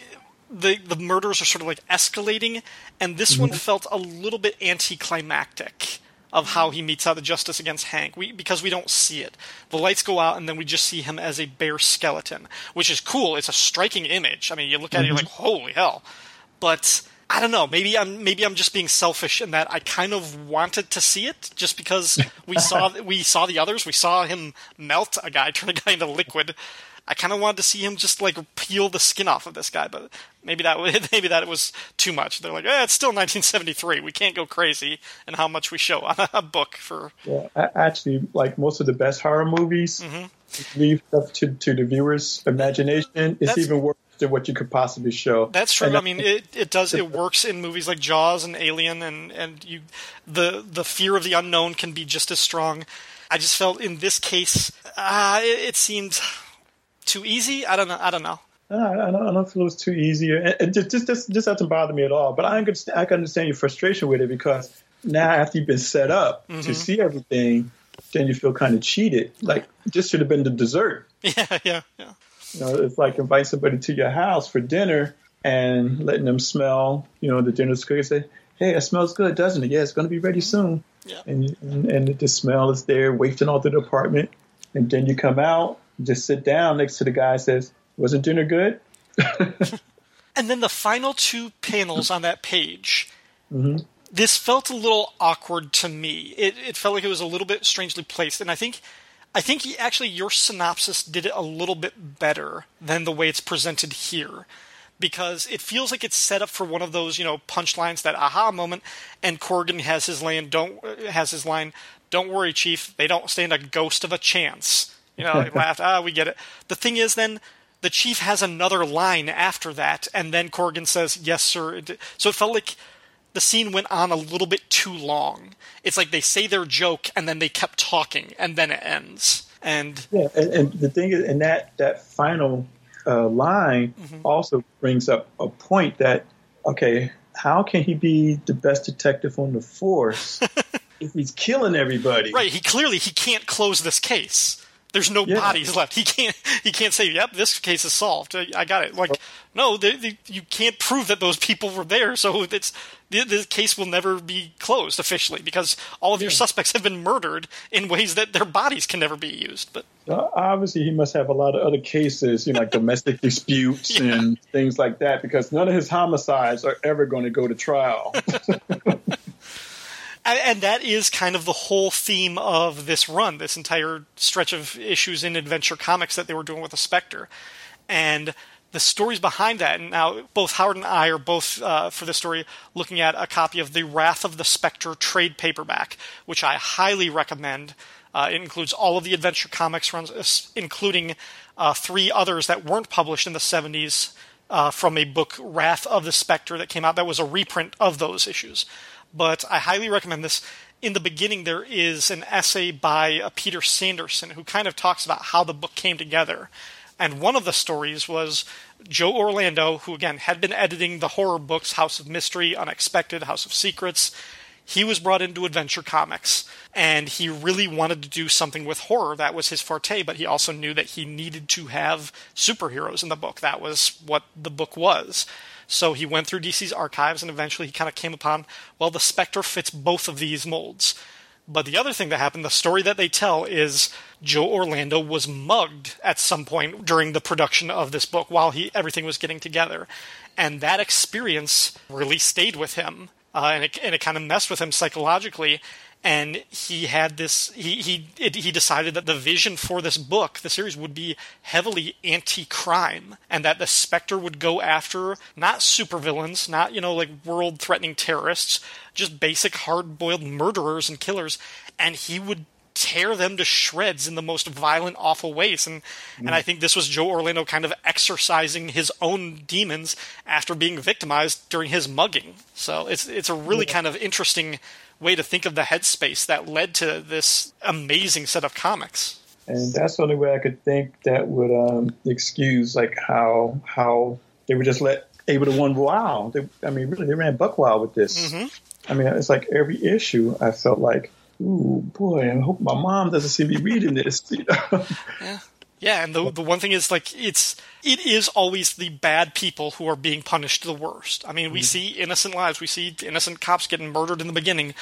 the the murders are sort of like escalating, and this one mm-hmm. felt a little bit anticlimactic of how he meets out the justice against Hank. We because we don't see it. The lights go out, and then we just see him as a bare skeleton, which is cool. It's a striking image. I mean, you look at it, you're mm-hmm. like, holy hell. But I don't know. Maybe I'm maybe I'm just being selfish in that I kind of wanted to see it just because [laughs] we saw we saw the others. We saw him melt a guy, [laughs] turn a guy into liquid. I kind of wanted to see him just like peel the skin off of this guy, but maybe that [laughs] maybe that was too much. They're like, eh, it's still 1973. We can't go crazy in how much we show on a book for. Yeah, actually, like most of the best horror movies, leave stuff to, to the viewer's imagination. It's That's- even worse what you could possibly show. That's true. And I mean, it, it does it works in movies like Jaws and Alien, and and you the the fear of the unknown can be just as strong. I just felt in this case, uh, it, it seemed too easy. I don't know. I don't know. I don't, I don't feel it was too easy. It just, just, just, just doesn't bother me at all. But I understand, I can understand your frustration with it because now after you've been set up Mm-hmm. to see everything, then you feel kind of cheated. Like this should have been the dessert. [laughs] Yeah, yeah, yeah. You know, it's like inviting somebody to your house for dinner and letting them smell, you know, the dinner's cooking. say, "Hey, it smells good, doesn't it? Yeah, it's going to be ready mm-hmm. soon." Yeah. And, and and the smell is there, wafting all through the apartment, and then you come out, just sit down next to the guy, and says, "Wasn't dinner good?" [laughs] And then the final two panels on that page. Mm-hmm. This felt a little awkward to me. It, it felt like it was a little bit strangely placed, and I think, I think actually your synopsis did it a little bit better than the way it's presented here, because it feels like it's set up for one of those you know punchlines, that aha moment, and Corrigan has his line, don't has his line, don't worry, Chief, they don't stand a ghost of a chance. You know, they laughed. Ah, we get it. The thing is, then the chief has another line after that, and then Corrigan says, "Yes, sir." So it felt like the scene went on a little bit too long. It's like they say their joke, and then they kept talking, and then it ends. And Yeah, and, and the thing is, and that that final uh, line also brings up a point that okay, how can he be the best detective on the force [laughs] if he's killing everybody? right, he clearly he can't close this case. There's no Yeah. bodies left. He can't. He can't say, "Yep, this case is solved. I got it." Like, no, they, they, you can't prove that those people were there. So it's the, the case will never be closed officially because all of your suspects have been murdered in ways that their bodies can never be used. But Uh, obviously, he must have a lot of other cases, you know, like domestic [laughs] disputes Yeah. and things like that, because none of his homicides are ever going to go to trial. [laughs] And, and that is kind of the whole theme of this run, this entire stretch of issues in Adventure Comics that they were doing with the Spectre. And the stories behind that, and now both Howard and I are both, uh, for this story, looking at a copy of the Wrath of the Spectre trade paperback, which I highly recommend. Uh, it includes all of the Adventure Comics runs, including uh, three others that weren't published in the 70s uh, from a book, Wrath of the Spectre, that came out that was a reprint of those issues. But I highly recommend this. In the beginning, there is an essay by uh, Peter Sanderson who kind of talks about how the book came together. And one of the stories was Joe Orlando, who again had been editing the horror books House of Mystery, Unexpected, House of Secrets. He was brought into Adventure Comics, and he really wanted to do something with horror. That was his forte, but he also knew that he needed to have superheroes in the book. That was what the book was. So he went through DC's archives, and eventually he kind of came upon, well, the Spectre fits both of these molds. But the other thing that happened, the story that they tell is Joe Orlando was mugged at some point during the production of this book while he everything was getting together, and that experience really stayed with him, uh, and it and it kind of messed with him psychologically. And he had this. He he it, he decided that the vision for this book, the series, would be heavily anti-crime, and that the Spectre would go after not supervillains, not you know like world-threatening terrorists, just basic hard-boiled murderers and killers, and he would tear them to shreds in the most violent, awful ways. And and I mm. think this was Joe Orlando kind of exercising his own demons after being victimized during his mugging. So it's it's a really kind of interesting way to think of the headspace that led to this amazing set of comics. and that's the only way I could think that would um, excuse like how how they were just let able to one wild. They, I mean, really, they ran buck wild with this. I mean, it's like every issue. I felt like, ooh, boy, I hope my mom doesn't see me reading this. You [laughs] know? Yeah, and the the one thing is like it's it is always the bad people who are being punished the worst. I mean, we mm-hmm. see innocent lives, we see innocent cops getting murdered in the beginning,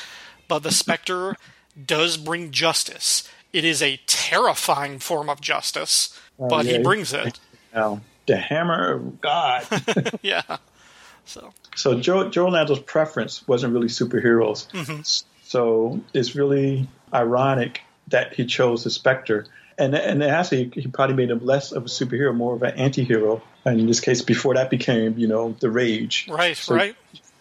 but the Spectre does bring justice. It is a terrifying form of justice, oh, but yeah, he brings it. now, the hammer of God. [laughs] yeah. So So Joe, Joe Orlando's preference wasn't really superheroes. Mm-hmm. So it's really ironic that he chose the Spectre. And, and actually, he probably made him less of a superhero, more of an anti-hero. And in this case, before that became, you know, the rage. right, So right.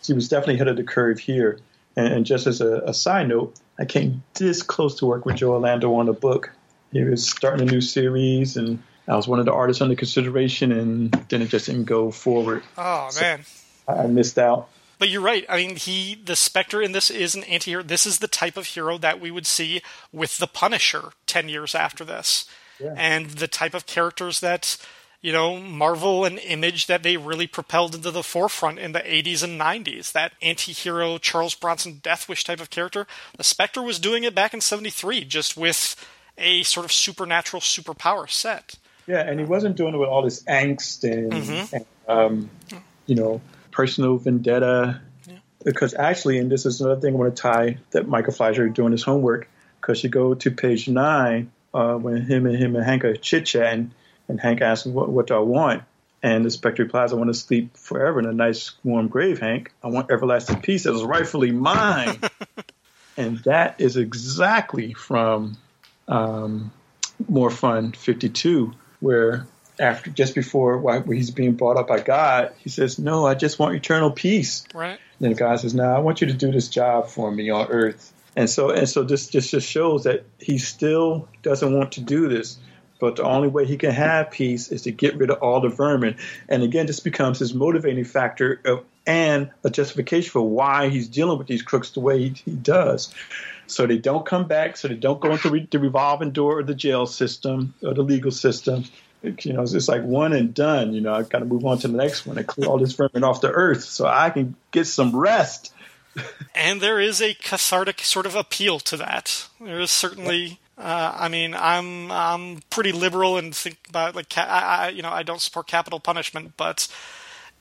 He was definitely ahead of the curve here. And, and just as a, a side note, I came this close to work with Joe Orlando on a book. He was starting a new series, and I was one of the artists under consideration, and then it just didn't go forward. Oh man. I missed out. But you're right. I mean, he the Spectre in this is an anti-hero. This is the type of hero that we would see with the Punisher ten years after this, Yeah. and the type of characters that you know Marvel and Image that they really propelled into the forefront in the 80s and 90s. That anti-hero Charles Bronson Death Wish type of character. The Spectre was doing it back in '73, just with a sort of supernatural superpower set. Yeah, and he wasn't doing it with all this angst and, Mm-hmm. and um, you know, personal vendetta. Because actually, and this is another thing I want to tie that Michael Fleisher doing his homework. Because you go to page nine uh, when him and him and Hank are chit chatting, and Hank asks him, what, "What do I want?" And the Spectre replies, "I want to sleep forever in a nice warm grave, Hank. I want everlasting peace that is rightfully mine." [laughs] and that is exactly from um, More Fun 52, where after just before he's being brought up by God, he says, "No, I just want eternal peace." Right. And God says, "No, I want you to do this job for me on earth." And so, and so, this this just shows that he still doesn't want to do this. But the only way he can have peace is to get rid of all the vermin. And again, this becomes his motivating factor of, and a justification for why he's dealing with these crooks the way he, he does. So they don't come back, so they don't go into re- the revolving door of the jail system or the legal system. You know, it's just like one and done. You know, I've got to move on to the next one and clear all this vermin off the earth so I can get some rest. [laughs] and there is a cathartic sort of appeal to that. There is certainly. Uh, I mean, I'm I'm pretty liberal and think about like ca- I, I you know I don't support capital punishment, but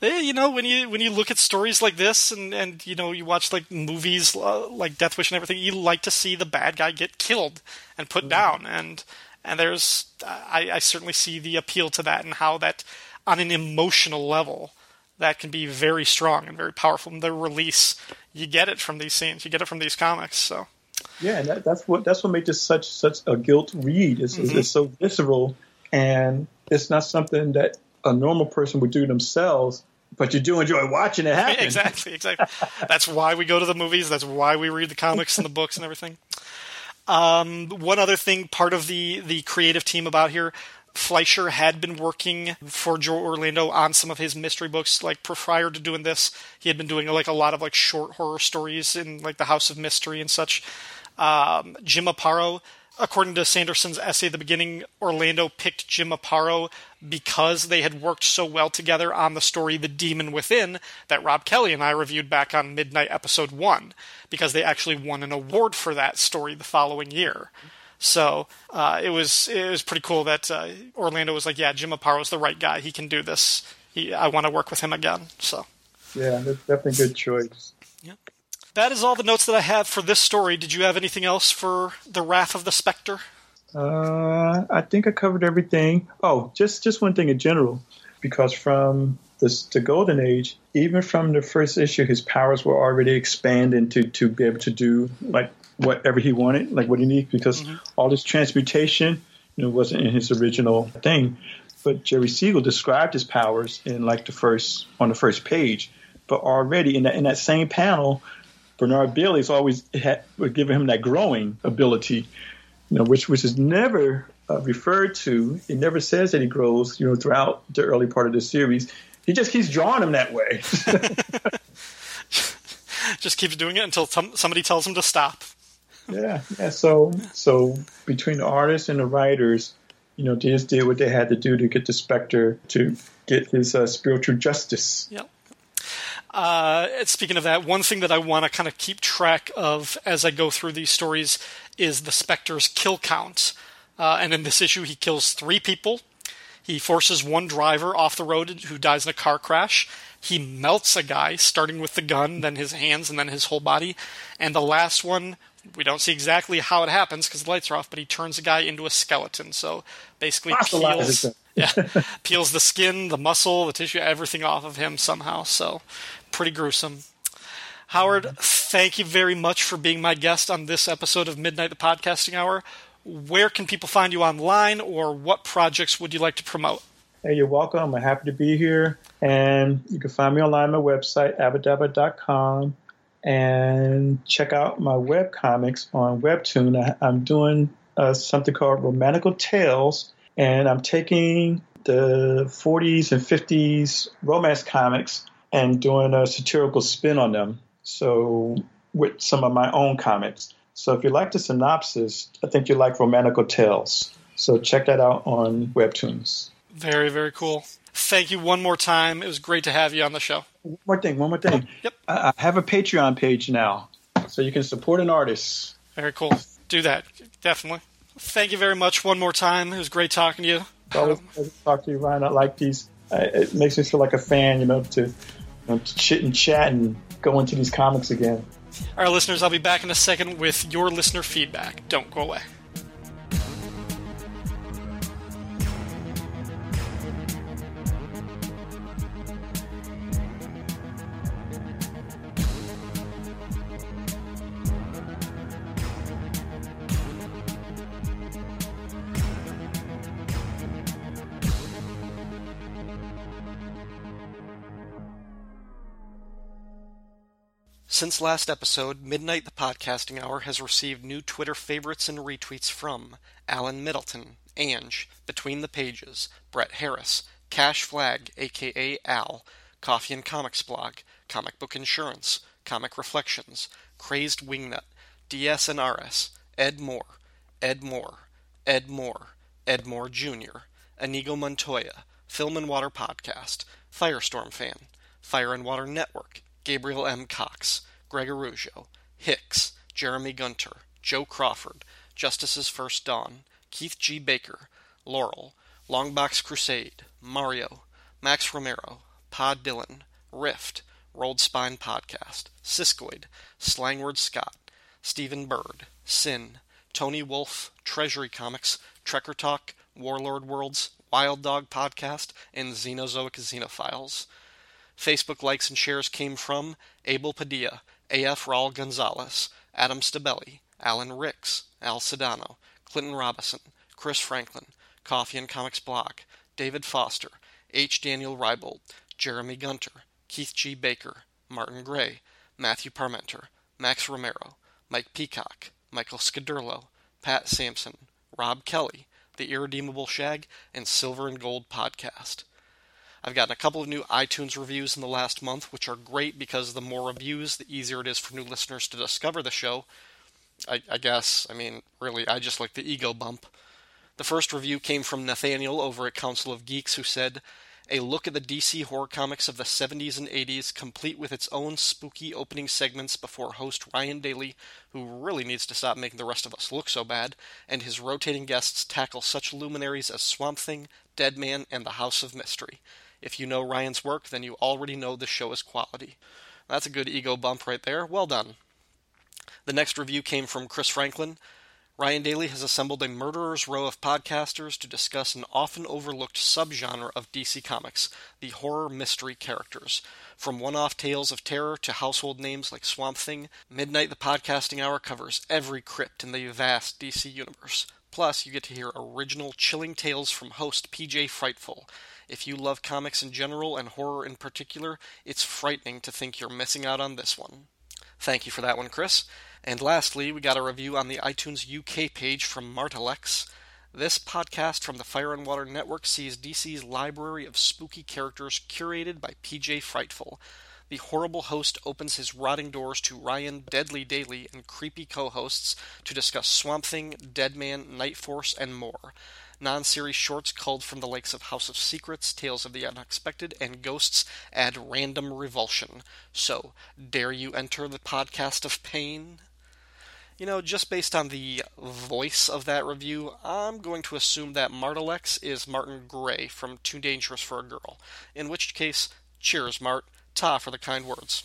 eh, you know when you when you look at stories like this and and you know you watch like movies uh, like Death Wish and everything, you like to see the bad guy get killed and put down, and and there's I, I certainly see the appeal to that and how that on an emotional level that can be very strong and very powerful. And the release, you get it from these scenes, you get it from these comics. So Yeah, and that, that's what that's what made this such such a guilt read. It's, it's, mm-hmm. it's so visceral, and it's not something that a normal person would do themselves. But you do enjoy watching it [laughs] happen. exactly, exactly. That's why we go to the movies. That's why we read the comics and the books and everything. Um, one other thing, part of the the creative team about here, Fleisher had been working for Joe Orlando on some of his mystery books. Like prior to doing this, he had been doing like a lot of like short horror stories in like the House of Mystery and such. Um, Jim Aparo, according to Sanderson's essay the beginning, Orlando picked Jim Aparo because they had worked so well together on the story The Demon Within that Rob Kelly and I reviewed back on Midnight Episode 1, because they actually won an award for that story the following year. So uh, it was it was pretty cool that uh, Orlando was like, yeah, Jim Aparo's the right guy. He can do this. He, I want to work with him again. So Yeah, that's definitely a good choice. That is all the notes that I have for this story. Did you have anything else for the Wrath of the Spectre? Uh, I think I covered everything. Oh, just just one thing in general, because from this the Golden Age, even from the first issue, his powers were already expanding to to be able to do like whatever he wanted, like what he needed, because all this transmutation, you know, wasn't in his original thing. But Jerry Siegel described his powers in like the first on the first page, but already in that in that same panel, Bernard Bailey's always had, giving him that growing ability you know, which which is never uh, referred to. It never says that he grows, you know, throughout the early part of the series. He just keeps drawing him that way. [laughs] Just keeps doing it until some, somebody tells him to stop. yeah, yeah. So so between the artists and the writers, you know, they just did what they had to do to get the Spectre to get his uh, spiritual justice. Yep. Uh, speaking of that, one thing that I want to kind of keep track of as I go through these stories is the Spectre's kill count. Uh, and in this issue, he kills three people. He forces one driver off the road who dies in a car crash. He melts a guy, starting with the gun, then his hands, and then his whole body. And the last one, we don't see exactly how it happens because the lights are off, but he turns a guy into a skeleton. So basically, peels, [laughs] yeah, [laughs] peels the skin, the muscle, the tissue, everything off of him somehow. So pretty gruesome. Howard, thank you very much for being my guest on this episode of Midnight the Podcasting Hour. Where can people find you online, or what projects would you like to promote? Hey, you're welcome. I'm happy to be here. And you can find me online on my website, abadabba.com, and check out my web comics on Webtoon. I, I'm doing uh, something called Romantical Tales, and I'm taking the 40s and 50s romance comics and doing a satirical spin on them. So with some of my own comics. So if you like the synopsis, I think you like Romantical Tales. So check that out on Webtoons. Very, very cool. Thank you one more time. It was great to have you on the show. One more thing, one more thing. Yep. I have a Patreon page now, so you can support an artist. Very cool. Do that. Definitely. Thank you very much one more time. It was great talking to you. It's always um, talk to you, Ryan. I like these. It makes me feel like a fan, you know, to, you know, to chit and chat and go into these comics again. All right, listeners, I'll be back in a second with your listener feedback. Don't go away. Since last episode, Midnight the Podcasting Hour has received new Twitter favorites and retweets from Alan Middleton, Ange, Between the Pages, Brett Harris, Cash Flag, aka Al, Coffee and Comics Blog, Comic Book Insurance, Comic Reflections, Crazed Wingnut, DS and RS, Ed Moore, Ed Moore, Ed Moore, Ed Moore Jr., Inigo Montoya, Film and Water Podcast, Firestorm Fan, Fire and Water Network, Gabriel M. Cox, Greg Arujo, Hicks, Jeremy Gunter, Joe Crawford, Justice's First Dawn, Keith G. Baker, Laurel, Longbox Crusade, Mario, Max Romero, Pod Dylan, Rift, Rolled Spine Podcast, Siskoid, Slangward Scott, Stephen Bird, Sin, Tony Wolf, Treasury Comics, Trekker Talk, Warlord Worlds, Wild Dog Podcast, and Xenozoic Xenophiles. Facebook likes and shares came from Abel Padilla, A.F. Raul Gonzalez, Adam Stabelli, Alan Ricks, Al Sedano, Clinton Robinson, Chris Franklin, Coffee and Comics Blog, David Foster, H. Daniel Rybold, Jeremy Gunter, Keith G. Baker, Martin Gray, Matthew Parmenter, Max Romero, Mike Peacock, Michael Scadurlo, Pat Sampson, Rob Kelly, The Irredeemable Shag, and Silver and Gold Podcast. I've gotten a couple of new iTunes reviews in the last month, which are great because the more reviews, the easier it is for new listeners to discover the show. I, I guess, I mean, really, I just like the ego bump. The first review came from Nathaniel over at Council of Geeks, who said, a look at the DC horror comics of the 70s and 80s, complete with its own spooky opening segments before host Ryan Daly, who really needs to stop making the rest of us look so bad, and his rotating guests tackle such luminaries as Swamp Thing, Dead Man, and the House of Mystery. If you know Ryan's work, then you already know the show is quality. That's a good ego bump right there. Well done. The next review came from Chris Franklin. Ryan Daly has assembled a murderer's row of podcasters to discuss an often overlooked subgenre of DC Comics, the horror mystery characters. From one off tales of terror to household names like Swamp Thing, Midnight the Podcasting Hour covers every crypt in the vast DC universe. Plus, you get to hear original, chilling tales from host PJ Frightful. If you love comics in general and horror in particular, it's frightening to think you're missing out on this one. Thank you for that one, Chris. And lastly, we got a review on the iTunes UK page from Martalex. This podcast from the Fire and Water Network sees DC's library of spooky characters curated by PJ Frightful. The horrible host opens his rotting doors to Ryan Deadly Daly and creepy co hosts to discuss Swamp Thing, Deadman, Night Force, and more non series shorts culled from the likes of House of Secrets, Tales of the Unexpected, and Ghosts add random revulsion. So, dare you enter the podcast of pain? You know, just based on the voice of that review, I'm going to assume that Martalex is Martin Gray from Too Dangerous for a Girl. In which case, cheers, Mart. Ta for the kind words.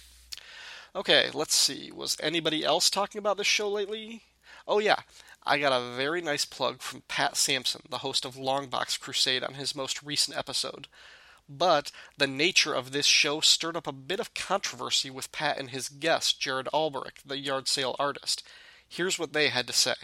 Okay, let's see. Was anybody else talking about this show lately? Oh, yeah. I got a very nice plug from Pat Sampson, the host of Longbox Crusade, on his most recent episode. But the nature of this show stirred up a bit of controversy with Pat and his guest, Jared Alberic, the yard sale artist. Here's what they had to say.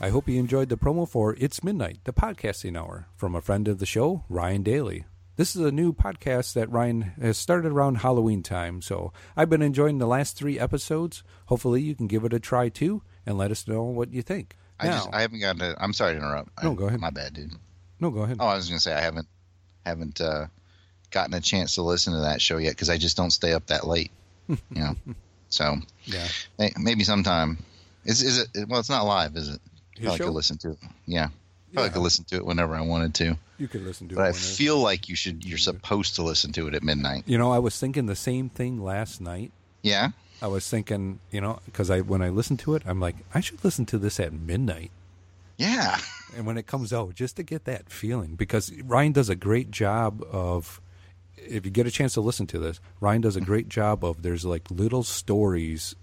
I hope you enjoyed the promo for It's Midnight, the podcasting hour, from a friend of the show, Ryan Daly. This is a new podcast that Ryan has started around Halloween time, so I've been enjoying the last three episodes. Hopefully, you can give it a try too and let us know what you think. I Now- just I haven't gotten to. I'm sorry to interrupt. No, I- go ahead. My bad, dude. No, go ahead. Oh, I was going to say I haven't haven't uh, gotten a chance to listen to that show yet because I just don't stay up that late. you know, [laughs] so Yeah. maybe sometime. Is is it? Well, it's not live, is it? His Probably show? could listen to it. Yeah, probably Yeah. could listen to it whenever I wanted to. You could listen to But it. I feel like you should. You're supposed to listen to it at midnight. You know, I was thinking the same thing last night. Yeah. I was thinking, you know, because I when I listen to it, I'm like, I should listen to this at midnight. Yeah. and when it comes out, just to get that feeling, because Ryan does a great job of. If you get a chance to listen to this, Ryan does a great job of. There's like little stories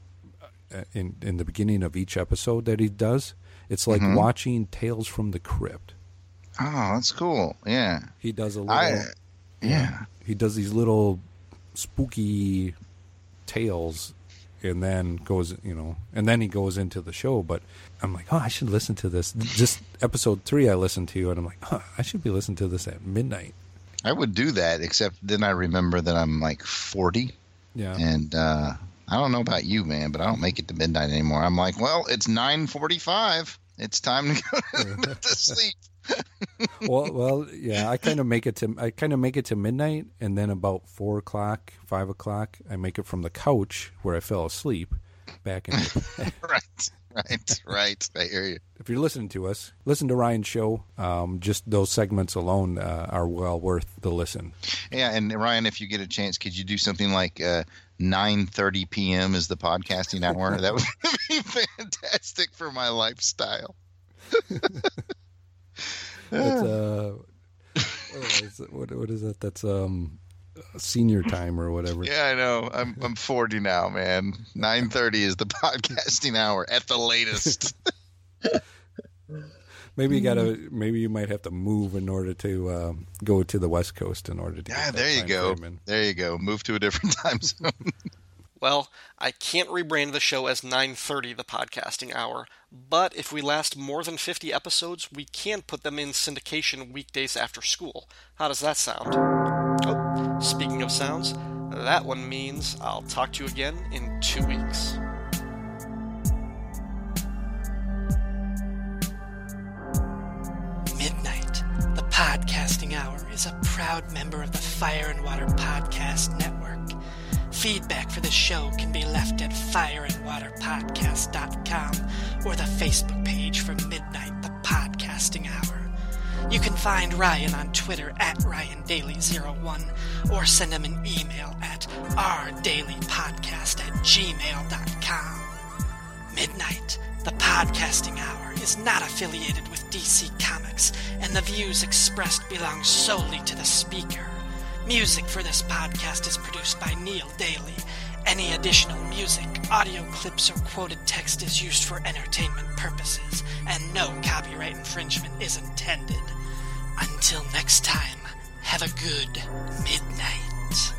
uh, in in the beginning of each episode that he does. It's like Mhm. watching Tales from the Crypt. Oh, that's cool. Yeah. He does a little. I. Yeah. he does these little spooky tales and then goes you know and then he goes into the show but i'm like oh i should listen to this just episode three i listened to and i'm like huh, i should be listening to this at midnight I would do that, except then I remember that I'm like 40, yeah and uh, I don't know about you, man, but I don't make it to midnight anymore. I'm like, well, it's 9:45. It's time to go [laughs] to [laughs] sleep. [laughs] well well yeah i kind of make it to i kind of make it to midnight and then about four o'clock five o'clock i make it from the couch where i fell asleep back in The- [laughs] right, right, right. I hear you. if you're listening to us, listen to Ryan's show. Um, just those segments alone uh, are well worth the listen. Yeah, and Ryan, if you get a chance, could you do something like uh, 9:30 p.m. is the podcasting hour? that would [laughs] be fantastic for my lifestyle. That's uh, what is it- what, what is that? That's um, senior time or whatever. Yeah, I know. I'm I'm 40 now, man. 9:30 is the [laughs] podcasting hour at the latest. [laughs] Maybe you gotta. Maybe you might have to move in order to um, go to the West Coast in order to. yeah, get there you go. There you go. Move to a different [laughs] time zone. Well, I can't rebrand the show as 9:30 the podcasting hour, but if we last more than 50 episodes, we can put them in syndication weekdays after school. How does that sound? Oh, speaking of sounds, that one means I'll talk to you again in 2 weeks. Midnight, the podcasting hour, is a proud member of the Fire and Water Podcast Network. Feedback for the show can be left at fireandwaterpodcast.com or the Facebook page for Midnight, the podcasting hour. You can find Ryan on Twitter at RyanDaly01 or send him an email at rdalypodcast at gmail.com. Midnight, the podcasting hour, is not affiliated with DC Comics, and the views expressed belong solely to the speaker. Music for this podcast is produced by Neil Daly. Any additional music, audio clips, or quoted text is used for entertainment purposes, and no copyright infringement is intended. Until next time, have a good midnight.